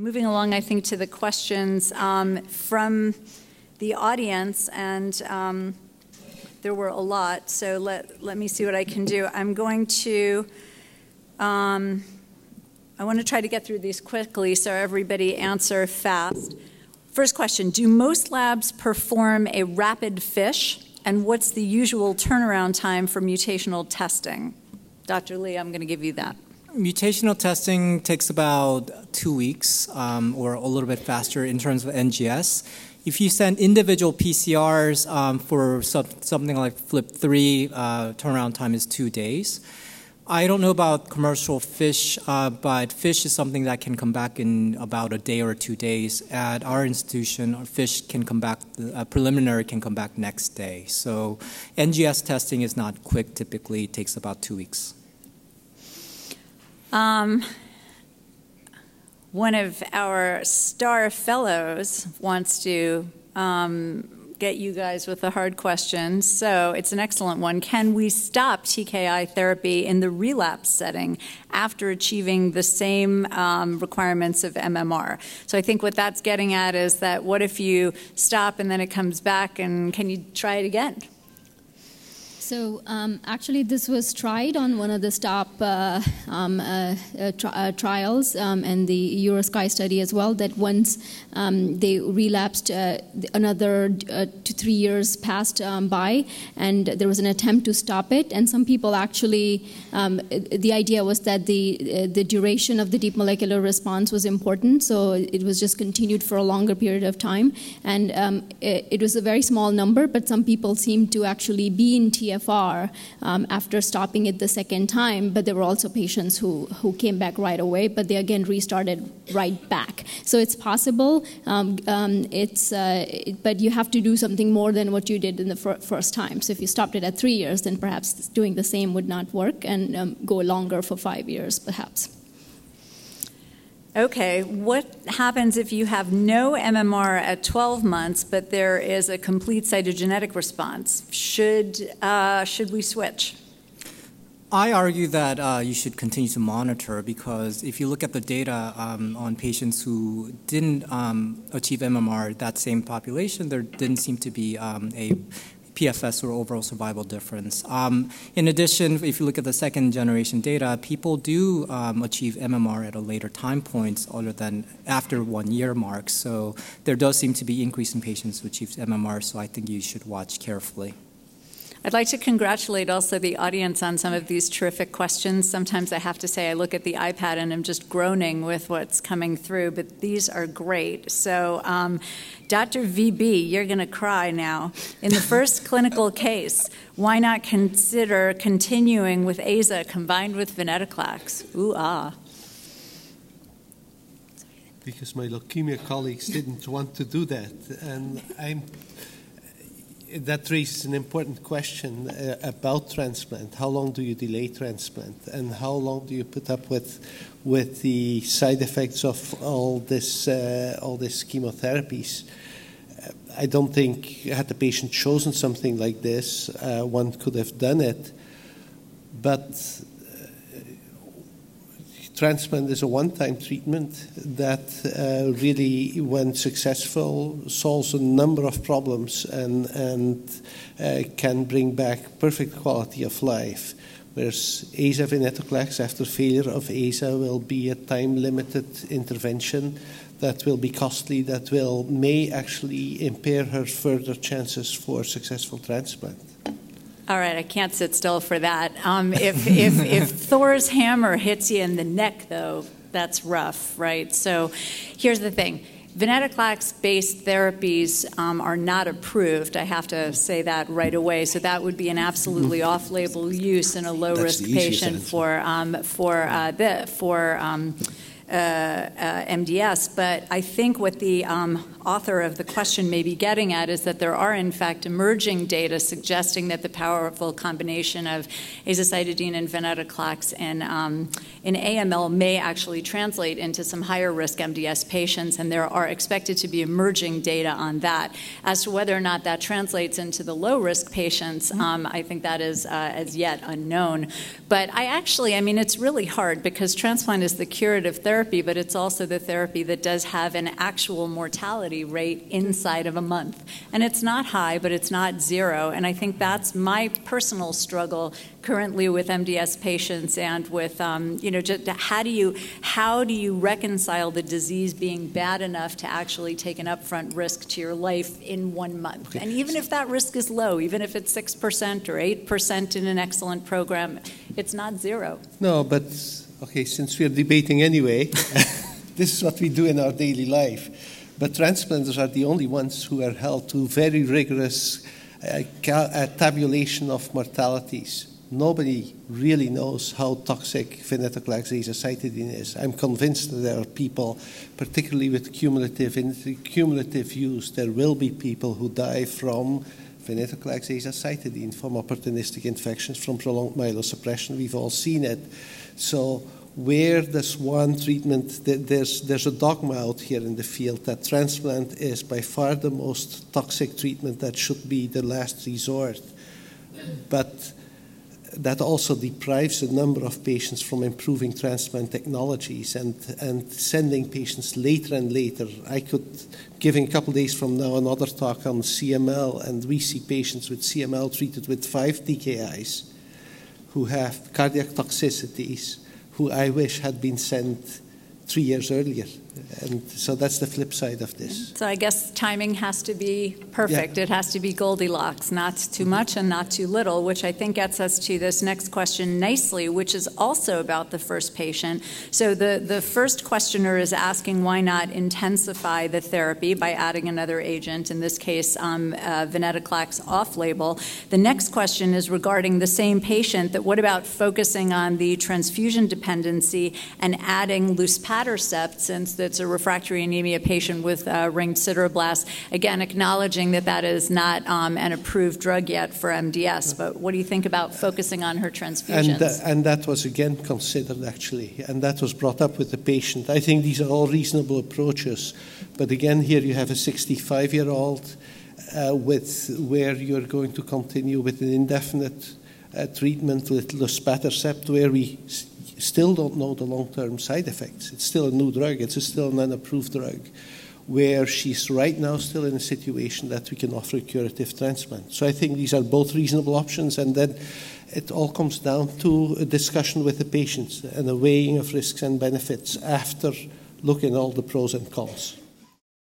moving along, I think, to the questions um, from the audience, and um, there were a lot, so let, let me see what I can do. I'm going to, um, I want to try to get through these quickly so everybody answer fast. First question Do most labs perform a rapid FISH, and what's the usual turnaround time for mutational testing? Dr. Lee, I'm going to give you that. Mutational testing takes about two weeks um, or a little bit faster in terms of NGS. If you send individual PCRs um, for something like FLT3, uh, turnaround time is two days. I don't know about commercial fish, uh, but fish is something that can come back in about a day or two days. At our institution, fish can come back, uh, preliminary can come back next day. So NGS testing is not quick, typically, it takes about two weeks. Um, one of our star fellows wants to um, get you guys with a hard question. So it's an excellent one. Can we stop TKI therapy in the relapse setting after achieving the same um, requirements of MMR? So I think what that's getting at is that what if you stop and then it comes back, and can you try it again? So um, actually, this was tried on one of the STOP uh, um, uh, uh, tri- uh, trials um, and the EURO-SKI study as well. That once um, they relapsed, uh, another uh, two three years passed um, by, and there was an attempt to stop it. And some people actually, the idea was that the the duration of the deep molecular response was important, so it was just continued for a longer period of time. And it, it was a very small number, but some people seemed to actually be in TF EGFR um, after stopping it the second time, but there were also patients who, who came back right away, but they again restarted right back. So it's possible. Um, um, it's, uh, it, but you have to do something more than what you did in the fir- first time. So if you stopped it at three years, then perhaps doing the same would not work, and um, go longer for five years, perhaps. Okay, what happens if you have no MMR at 12 months, but there is a complete cytogenetic response? Should, uh, should we switch? I argue that uh, you should continue to monitor because if you look at the data um, on patients who didn't um, achieve MMR, that same population, there didn't seem to be um, a PFS or overall survival difference. Um, in addition, if you look at the second generation data, people do um, achieve MMR at a later time points other than after one year mark. So there does seem to be increase in patients who achieve MMR, so I think you should watch carefully. I'd like to congratulate also the audience on some of these terrific questions. Sometimes I have to say I look at the iPad and I'm just groaning with what's coming through, but these are great. So, um, Dr. VB, you're going to cry now. In the first clinical case, why not consider continuing with AZA combined with venetoclax? Ooh, ah. Because my leukemia colleagues didn't want to do that, and I'm that raises an important question uh, about transplant. How long do you delay transplant, and how long do you put up with with the side effects of all this uh, all these chemotherapies? Uh, I don't think had the patient chosen something like this, uh, one could have done it, but transplant is a one-time treatment that uh, really, when successful, solves a number of problems and, and uh, can bring back perfect quality of life. Whereas AZA venetoclax, after failure of AZA, will be a time-limited intervention that will be costly, that will may actually impair her further chances for successful transplant. All right, I can't sit still for that. Um, if, if, if Thor's hammer hits you in the neck, though, that's rough, right? So here's the thing. Venetoclax based therapies um, are not approved. I have to say that right away. So that would be an absolutely mm-hmm. off label use in a low risk patient for, um, for, uh, the, for um, uh, uh, MDS. But I think what the um, author of the question may be getting at is that there are, in fact, emerging data suggesting that the powerful combination of azacitidine and venetoclax in, um, in AML may actually translate into some higher risk MDS patients, and there are expected to be emerging data on that. As to whether or not that translates into the low risk patients, mm-hmm. um, I think that is uh, as yet unknown. But I actually, I mean, it's really hard because transplant is the curative therapy therapy, but it's also the therapy that does have an actual mortality rate inside of a month. And it's not high, but it's not zero. And I think that's my personal struggle currently with MDS patients and with, um, you know, just how do you how do you reconcile the disease being bad enough to actually take an upfront risk to your life in one month? And even if that risk is low, even if it's six percent or eight percent in an excellent program, it's not zero. No, but okay, since we're debating anyway, this is what we do in our daily life. But transplanters are the only ones who are held to very rigorous uh, uh, tabulation of mortalities. Nobody really knows how toxic venetoclax azacitidine is. I'm convinced that there are people, particularly with cumulative, cumulative use, there will be people who die from venetoclax azacitidine, from opportunistic infections, from prolonged myelosuppression. We've all seen it. So where does one treatment, there's, there's a dogma out here in the field that transplant is by far the most toxic treatment that should be the last resort. But that also deprives a number of patients from improving transplant technologies and, and sending patients later and later. I could give in a couple days from now another talk on CML, and we see patients with CML treated with five TKIs who have cardiac toxicities, who I wish had been sent three years earlier. And so that's the flip side of this. So I guess timing has to be perfect. Yeah. It has to be Goldilocks, not too much and not too little, which I think gets us to this next question nicely, which is also about the first patient. So the, the first questioner is asking why not intensify the therapy by adding another agent, in this case, um, uh, venetoclax off label. The next question is regarding the same patient that what about focusing on the transfusion dependency and adding luspatercept since the it's a refractory anemia patient with uh, ringed sideroblast. Again, acknowledging that that is not um, an approved drug yet for MDS, but what do you think about focusing on her transfusions? And, uh, and that was again considered actually, and that was brought up with the patient. I think these are all reasonable approaches, but again, here you have a 65 year old uh, with where you're going to continue with an indefinite uh, treatment with luspatercept, where we still don't know the long term side effects. It's still a new drug, it's still an unapproved drug, where she's right now still in a situation that we can offer a curative transplant. So I think these are both reasonable options, and then it all comes down to a discussion with the patients and a weighing of risks and benefits after looking at all the pros and cons.